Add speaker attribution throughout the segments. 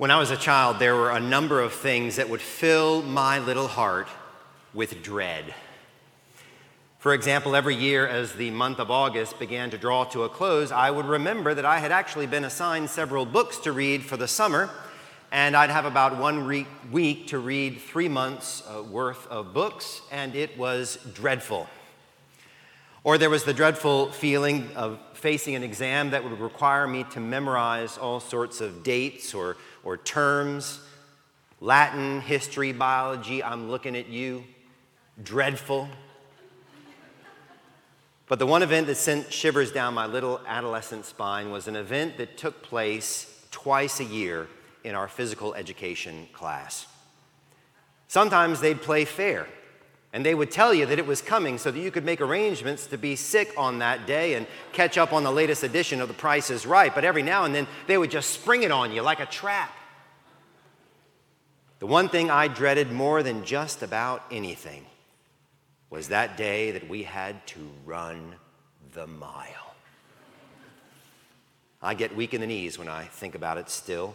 Speaker 1: When I was a child, there were a number of things that would fill my little heart with dread. For example, every year as the month of August began to draw to a close, I would remember that I had actually been assigned several books to read for the summer, and I'd have about one re- week to read three months' uh, worth of books, and it was dreadful. Or there was the dreadful feeling of facing an exam that would require me to memorize all sorts of dates or, or terms Latin, history, biology. I'm looking at you. Dreadful. But the one event that sent shivers down my little adolescent spine was an event that took place twice a year in our physical education class. Sometimes they'd play fair and they would tell you that it was coming so that you could make arrangements to be sick on that day and catch up on the latest edition of The Price is Right. But every now and then, they would just spring it on you like a trap. The one thing I dreaded more than just about anything was that day that we had to run the mile. I get weak in the knees when I think about it still.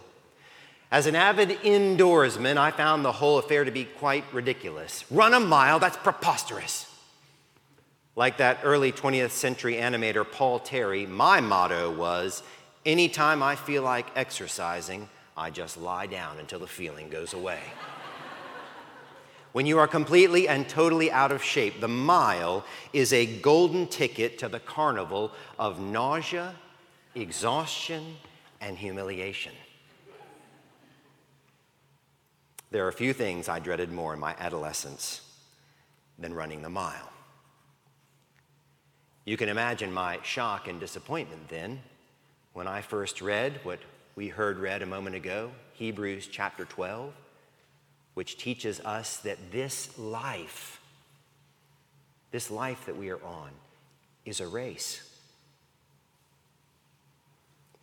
Speaker 1: As an avid indoorsman, I found the whole affair to be quite ridiculous. Run a mile, that's preposterous. Like that early 20th century animator Paul Terry, my motto was anytime I feel like exercising, I just lie down until the feeling goes away. when you are completely and totally out of shape, the mile is a golden ticket to the carnival of nausea, exhaustion, and humiliation. There are a few things I dreaded more in my adolescence than running the mile. You can imagine my shock and disappointment then when I first read what we heard read a moment ago, Hebrews chapter 12, which teaches us that this life, this life that we are on, is a race.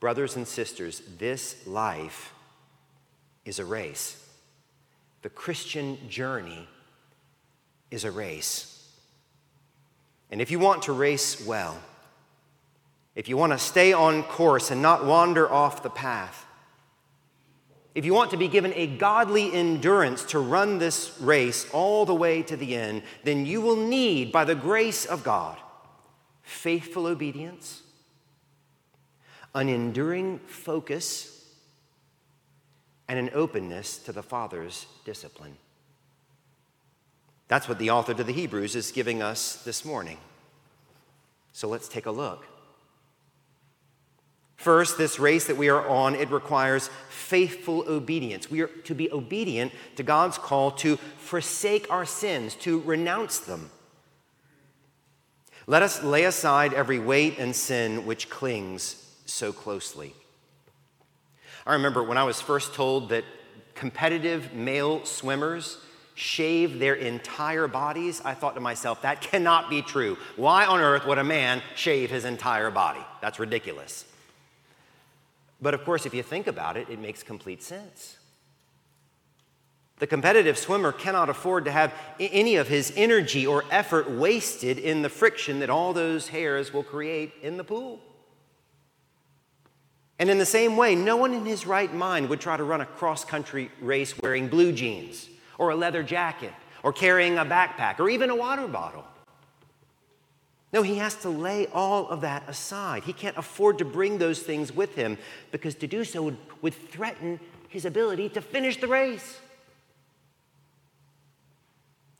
Speaker 1: Brothers and sisters, this life is a race. The Christian journey is a race. And if you want to race well, if you want to stay on course and not wander off the path, if you want to be given a godly endurance to run this race all the way to the end, then you will need, by the grace of God, faithful obedience an enduring focus, and an openness to the Father's discipline. That's what the author to the Hebrews is giving us this morning. So let's take a look. First, this race that we are on, it requires faithful obedience. We are to be obedient to God's call to forsake our sins, to renounce them. Let us lay aside every weight and sin which clings so closely. I remember when I was first told that competitive male swimmers shave their entire bodies, I thought to myself, that cannot be true. Why on earth would a man shave his entire body? That's ridiculous. But of course, if you think about it, it makes complete sense. The competitive swimmer cannot afford to have any of his energy or effort wasted in the friction that all those hairs will create in the pool. And in the same way, no one in his right mind would try to run a cross country race wearing blue jeans or a leather jacket or carrying a backpack or even a water bottle. No, he has to lay all of that aside. He can't afford to bring those things with him because to do so would, would threaten his ability to finish the race.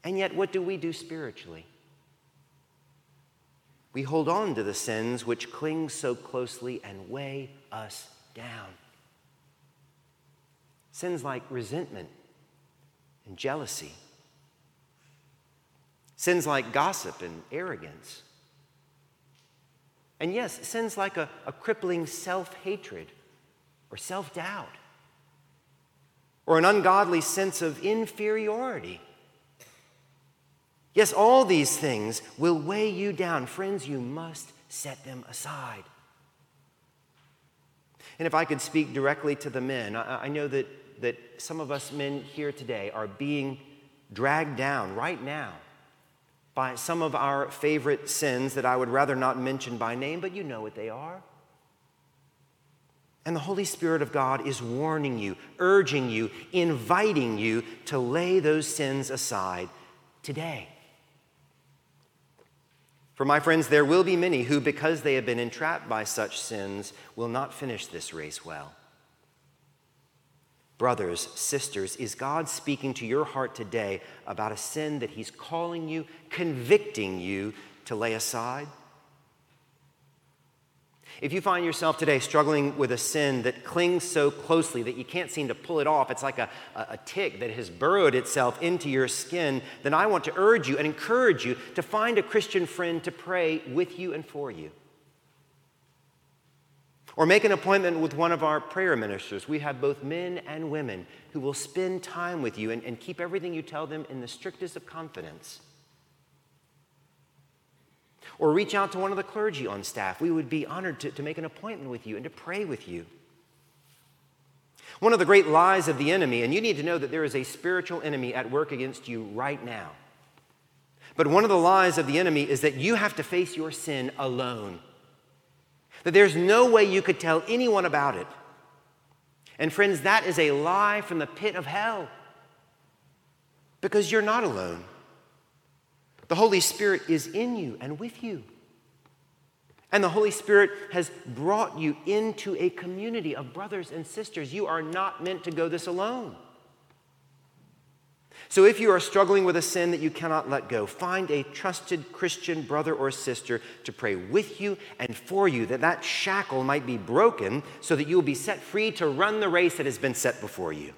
Speaker 1: And yet, what do we do spiritually? We hold on to the sins which cling so closely and weigh us down. Sins like resentment and jealousy. Sins like gossip and arrogance. And yes, sins like a, a crippling self hatred or self doubt or an ungodly sense of inferiority. Yes, all these things will weigh you down. Friends, you must set them aside. And if I could speak directly to the men, I, I know that, that some of us men here today are being dragged down right now by some of our favorite sins that I would rather not mention by name, but you know what they are. And the Holy Spirit of God is warning you, urging you, inviting you to lay those sins aside today. For my friends, there will be many who, because they have been entrapped by such sins, will not finish this race well. Brothers, sisters, is God speaking to your heart today about a sin that He's calling you, convicting you to lay aside? If you find yourself today struggling with a sin that clings so closely that you can't seem to pull it off, it's like a, a, tick that has burrowed itself into your skin, then I want to urge you and encourage you to find a Christian friend to pray with you and for you. Or make an appointment with one of our prayer ministers. We have both men and women who will spend time with you and, and keep everything you tell them in the strictest of confidence or reach out to one of the clergy on staff. We would be honored to, to make an appointment with you and to pray with you. One of the great lies of the enemy, and you need to know that there is a spiritual enemy at work against you right now. But one of the lies of the enemy is that you have to face your sin alone, that there's no way you could tell anyone about it. And friends, that is a lie from the pit of hell because you're not alone. The Holy Spirit is in you and with you. And the Holy Spirit has brought you into a community of brothers and sisters. You are not meant to go this alone. So, if you are struggling with a sin that you cannot let go, find a trusted Christian brother or sister to pray with you and for you that that shackle might be broken so that you will be set free to run the race that has been set before you.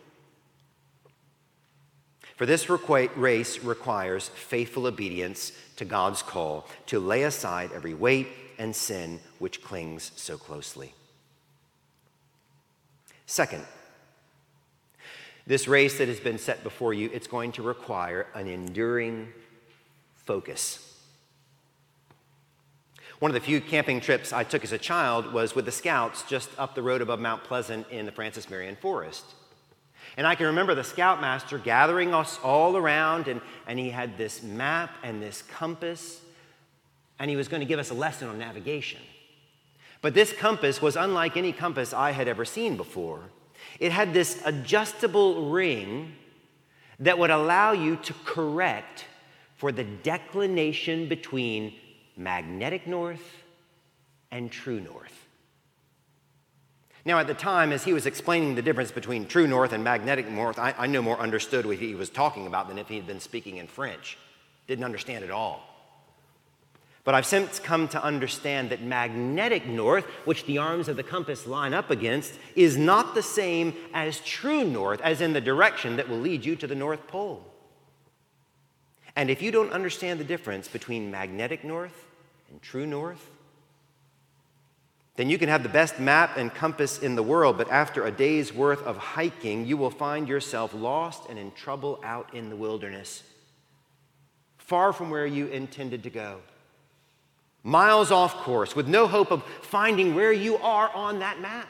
Speaker 1: For this race requires faithful obedience to God's call to lay aside every weight and sin which clings so closely. Second, this race that has been set before you, it's going to require an enduring focus. One of the few camping trips I took as a child was with the scouts just up the road above Mount Pleasant in the Francis Marion Forest. And I can remember the scoutmaster gathering us all around, and, and he had this map and this compass, and he was going to give us a lesson on navigation. But this compass was unlike any compass I had ever seen before. It had this adjustable ring that would allow you to correct for the declination between magnetic north and true north. Now, at the time, as he was explaining the difference between true north and magnetic north, I, I no more understood what he was talking about than if he had been speaking in French. Didn't understand at all. But I've since come to understand that magnetic north, which the arms of the compass line up against, is not the same as true north, as in the direction that will lead you to the North Pole. And if you don't understand the difference between magnetic north and true north, then you can have the best map and compass in the world, but after a day's worth of hiking, you will find yourself lost and in trouble out in the wilderness, far from where you intended to go. Miles off course, with no hope of finding where you are on that map.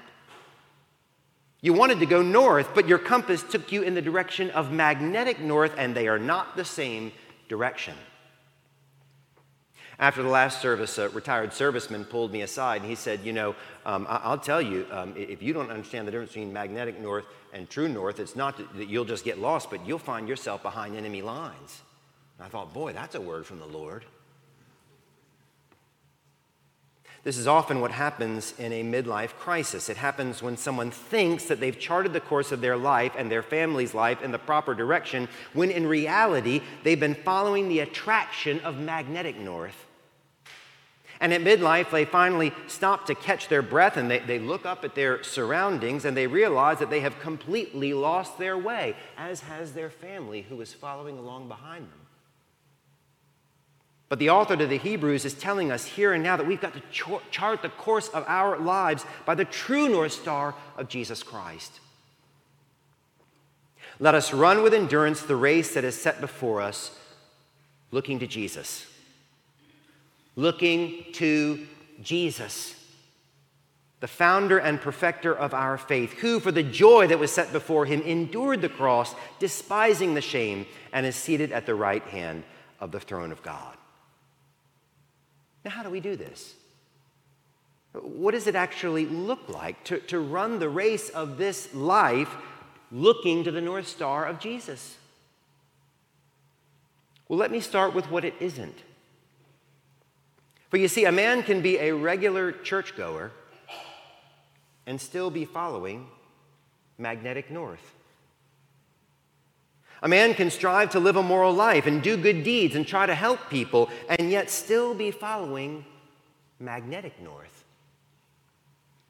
Speaker 1: You wanted to go north, but your compass took you in the direction of magnetic north, and they are not the same direction. After the last service, a retired serviceman pulled me aside and he said, You know, um, I- will tell you, um, if you don't understand the difference between magnetic north and true north, it's not that you'll just get lost, but you'll find yourself behind enemy lines. And I thought, Boy, that's a word from the Lord. This is often what happens in a midlife crisis. It happens when someone thinks that they've charted the course of their life and their family's life in the proper direction, when in reality, they've been following the attraction of magnetic north and at midlife, they finally stop to catch their breath and they, they look up at their surroundings and they realize that they have completely lost their way, as has their family who is following along behind them. But the author to the Hebrews is telling us here and now that we've got to chart the course of our lives by the true North Star of Jesus Christ. Let us run with endurance the race that is set before us, looking to Jesus. Looking to Jesus, the founder and perfecter of our faith, who, for the joy that was set before him, endured the cross, despising the shame, and is seated at the right hand of the throne of God. Now, how do we do this? What does it actually look like to, to run the race of this life looking to the North Star of Jesus? Well, let me start with what it isn't. For you see, a man can be a regular churchgoer and still be following magnetic north. A man can strive to live a moral life and do good deeds and try to help people and yet still be following magnetic north.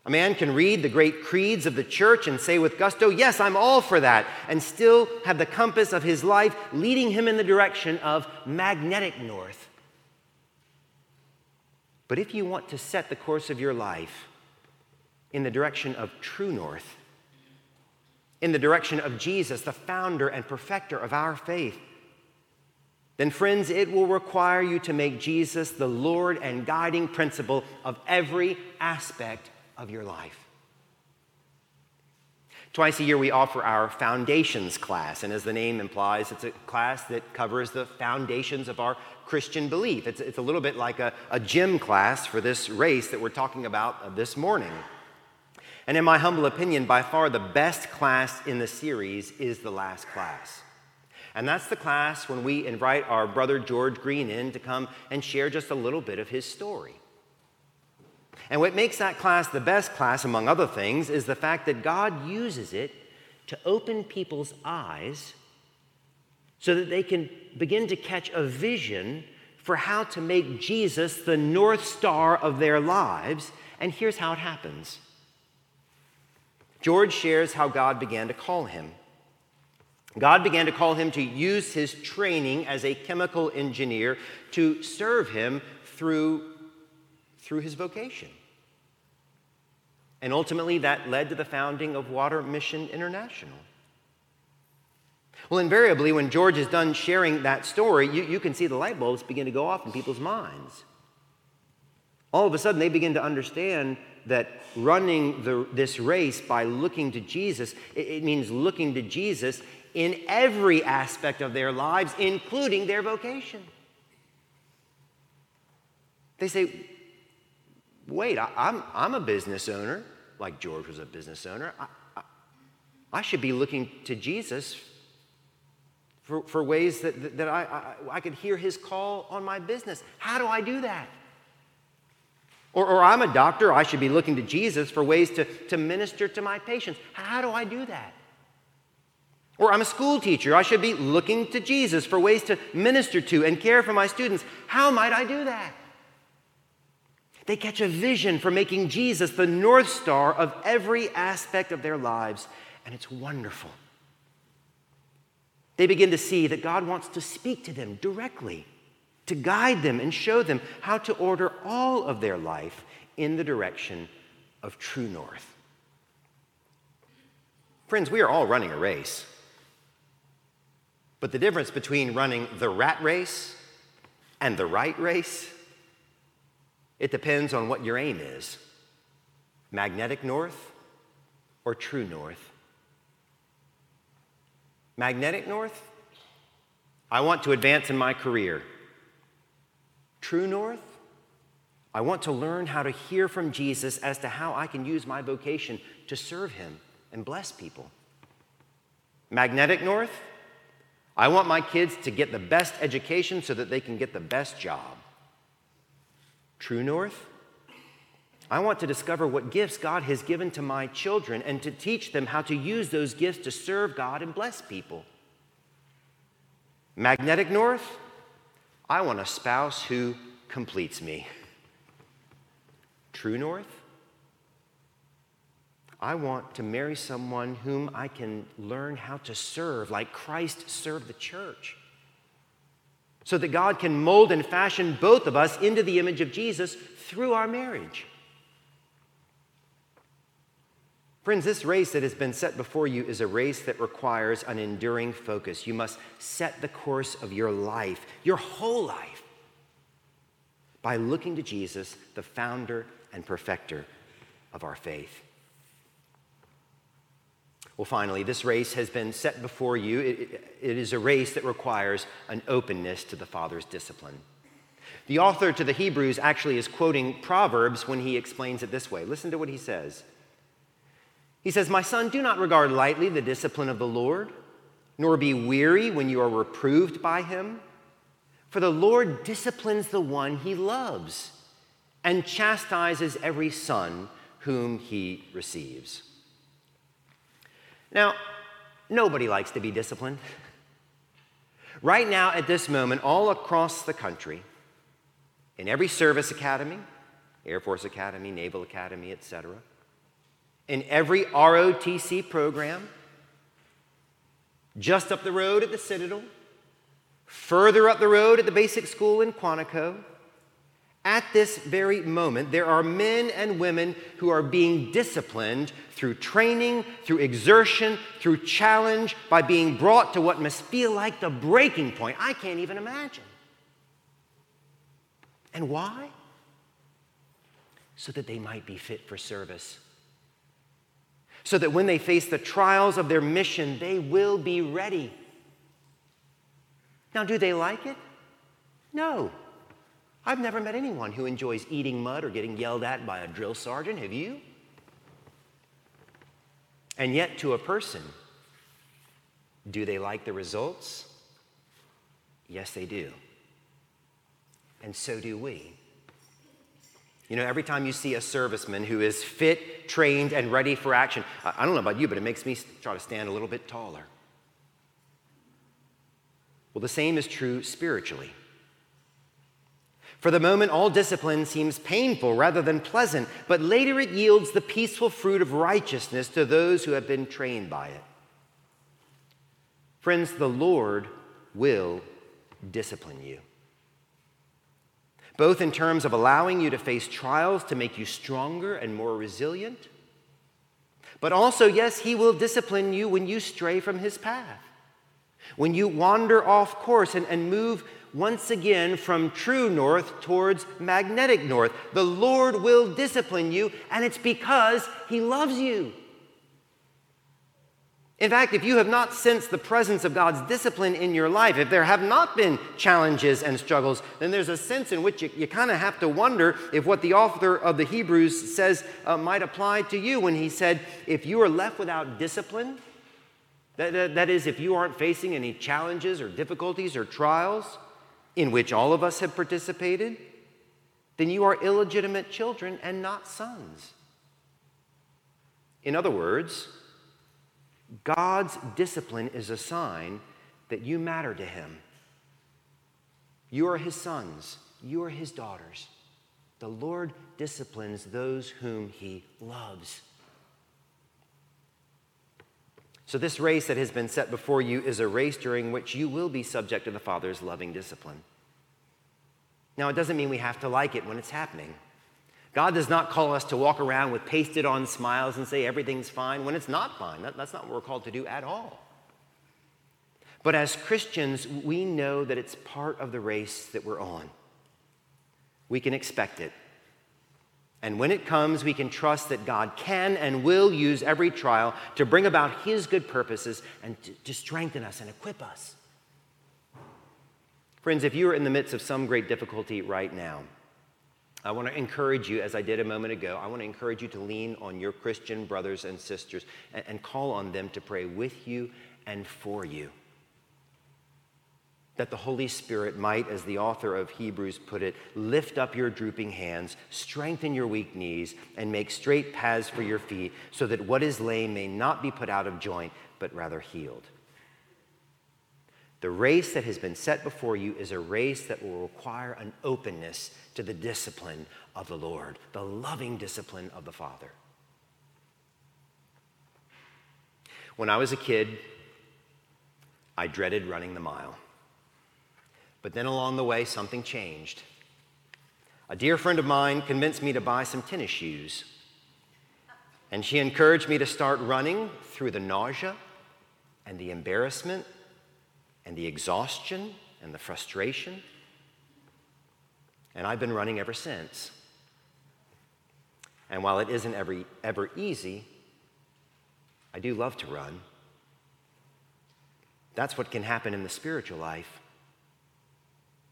Speaker 1: A man can read the great creeds of the church and say with gusto, Yes, I'm all for that, and still have the compass of his life leading him in the direction of magnetic north. But if you want to set the course of your life in the direction of true north, in the direction of Jesus, the founder and perfecter of our faith, then, friends, it will require you to make Jesus the Lord and guiding principle of every aspect of your life. Twice a year, we offer our foundations class, and as the name implies, it's a class that covers the foundations of our Christian belief. It's, it's a little bit like a, a gym class for this race that we're talking about uh, this morning. And in my humble opinion, by far the best class in the series is the last class. And that's the class when we invite our brother George Greene in to come and share just a little bit of his story. And what makes that class the best class, among other things, is the fact that God uses it to open people's eyes so that they can begin to catch a vision for how to make Jesus the North Star of their lives. And here's how it happens George shares how God began to call him. God began to call him to use his training as a chemical engineer to serve him through, through his vocation. And ultimately, that led to the founding of Water Mission International. Well, invariably, when George is done sharing that story, you, you can see the light bulbs begin to go off in people's minds. All of a sudden, they begin to understand that running the, this race by looking to Jesus, it, it means looking to Jesus in every aspect of their lives, including their vocation. They say, wait, I, am I'm, I'm a business owner, like George was a business owner. I, I, I should be looking to Jesus for, for ways that, that I, I, I could hear his call on my business. How do I do that? Or, or I'm a doctor, I should be looking to Jesus for ways to, to minister to my patients. How do I do that? Or I'm a school teacher, I should be looking to Jesus for ways to minister to and care for my students. How might I do that? They catch a vision for making Jesus the North Star of every aspect of their lives, and it's wonderful. They begin to see that God wants to speak to them directly to guide them and show them how to order all of their life in the direction of true north. Friends, we are all running a race. But the difference between running the rat race and the right race, it depends on what your aim is magnetic north or true north. Magnetic north, I want to advance in my career. True north? I want to learn how to hear from Jesus as to how I can use my vocation to serve him and bless people. Magnetic north? I want my kids to get the best education so that they can get the best job. True north? I want to discover what gifts God has given to my children and to teach them how to use those gifts to serve God and bless people. Magnetic north? I want a spouse who completes me. True North? I want to marry someone whom I can learn how to serve like Christ served the church. So that God can mold and fashion both of us into the image of Jesus through our marriage. Friends, this race that has been set before you is a race that requires an enduring focus. You must set the course of your life, your whole life, by looking to Jesus, the founder and perfecter of our faith. Well, finally, this race has been set before you. it, it is a race that requires an openness to the Father's discipline. The author to the Hebrews actually is quoting Proverbs when he explains it this way. Listen to what he says. He says, My son, do not regard lightly the discipline of the Lord, nor be weary when you are reproved by him. For the Lord disciplines the one he loves and chastises every son whom he receives. Now, nobody likes to be disciplined. Right now, at this moment, all across the country, in every service academy, Air Force Academy, Naval Academy, etc., in every ROTC program, just up the road at the Citadel, further up the road at the basic school in Quantico, at this very moment, there are men and women who are being disciplined through training, through exertion, through challenge, by being brought to what must feel like the breaking point. I can't even imagine. And why? So that they might be fit for service so that when they face the trials of their mission, they will be ready. Now, do they like it? No. I've never met anyone who enjoys eating mud or getting yelled at by a drill sergeant. Have you? And yet, to a person, do they like the results? Yes, they do. And so do we. You know, every time you see a serviceman who is fit, trained, and ready for action, I don't know about you, but it makes me try to stand a little bit taller. Well, the same is true spiritually. For the moment, all discipline seems painful rather than pleasant, but later it yields the peaceful fruit of righteousness to those who have been trained by it. Friends, the Lord will discipline you both in terms of allowing you to face trials to make you stronger and more resilient, but also, yes, He will discipline you when you stray from His path, when you wander off course and, and move once again from true north towards magnetic north. The Lord will discipline you, and it's because He loves you. In fact, if you have not sensed the presence of God's discipline in your life, if there have not been challenges and struggles, then there's a sense in which you, you kind of have to wonder if what the author of the Hebrews says uh, might apply to you when he said, if you are left without discipline, that, that, that is, if you aren't facing any challenges or difficulties or trials in which all of us have participated, then you are illegitimate children and not sons. In other words, God's discipline is a sign that you matter to Him. You are His sons, you are His daughters. The Lord disciplines those whom He loves. So, this race that has been set before you is a race during which you will be subject to the Father's loving discipline. Now, it doesn't mean we have to like it when it's happening. God does not call us to walk around with pasted on smiles and say everything's fine when it's not fine. That, that's not what we're called to do at all. But as Christians, we know that it's part of the race that we're on. We can expect it. And when it comes, we can trust that God can and will use every trial to bring about His good purposes and to, to strengthen us and equip us. Friends, if you are in the midst of some great difficulty right now, I want to encourage you, as I did a moment ago, I want to encourage you to lean on your Christian brothers and sisters and, and call on them to pray with you and for you. That the Holy Spirit might, as the author of Hebrews put it, lift up your drooping hands, strengthen your weak knees, and make straight paths for your feet, so that what is lame may not be put out of joint, but rather healed. The race that has been set before you is a race that will require an openness to the discipline of the Lord, the loving discipline of the Father. When I was a kid, I dreaded running the mile. But then along the way, something changed. A dear friend of mine convinced me to buy some tennis shoes. And she encouraged me to start running through the nausea and the embarrassment and the exhaustion and the frustration. And I've been running ever since. And while it isn't ever, ever easy, I do love to run. That's what can happen in the spiritual life.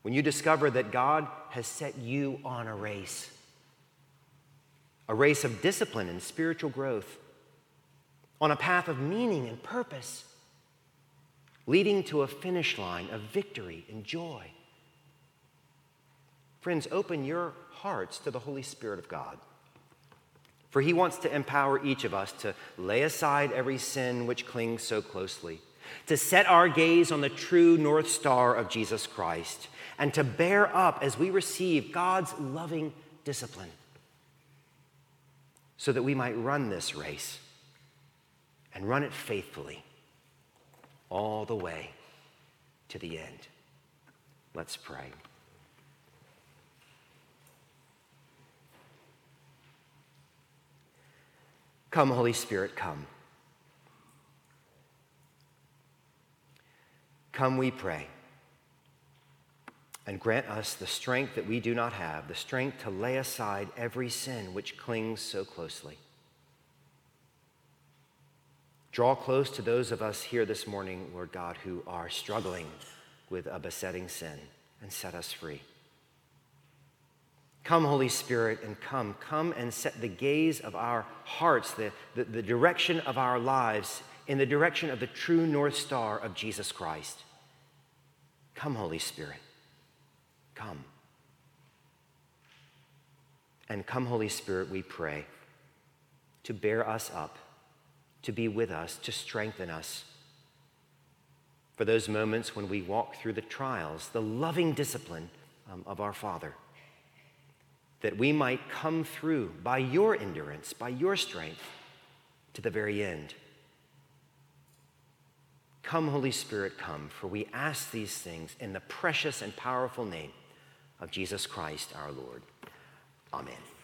Speaker 1: When you discover that God has set you on a race, a race of discipline and spiritual growth, on a path of meaning and purpose, leading to a finish line of victory and joy. Friends, open your hearts to the Holy Spirit of God. For he wants to empower each of us to lay aside every sin which clings so closely, to set our gaze on the true North Star of Jesus Christ, and to bear up as we receive God's loving discipline, so that we might run this race and run it faithfully all the way to the end. Let's pray. Come, Holy Spirit, come. Come, we pray, and grant us the strength that we do not have, the strength to lay aside every sin which clings so closely. Draw close to those of us here this morning, Lord God, who are struggling with a besetting sin, and set us free. Come, Holy Spirit, and come. Come and set the gaze of our hearts, the, the, the, direction of our lives, in the direction of the true North Star of Jesus Christ. Come, Holy Spirit. Come. And come, Holy Spirit, we pray, to bear us up, to be with us, to strengthen us. For those moments when we walk through the trials, the loving discipline um, of our Father that we might come through by your endurance, by your strength, to the very end. Come, Holy Spirit, come, for we ask these things in the precious and powerful name of Jesus Christ our Lord. Amen.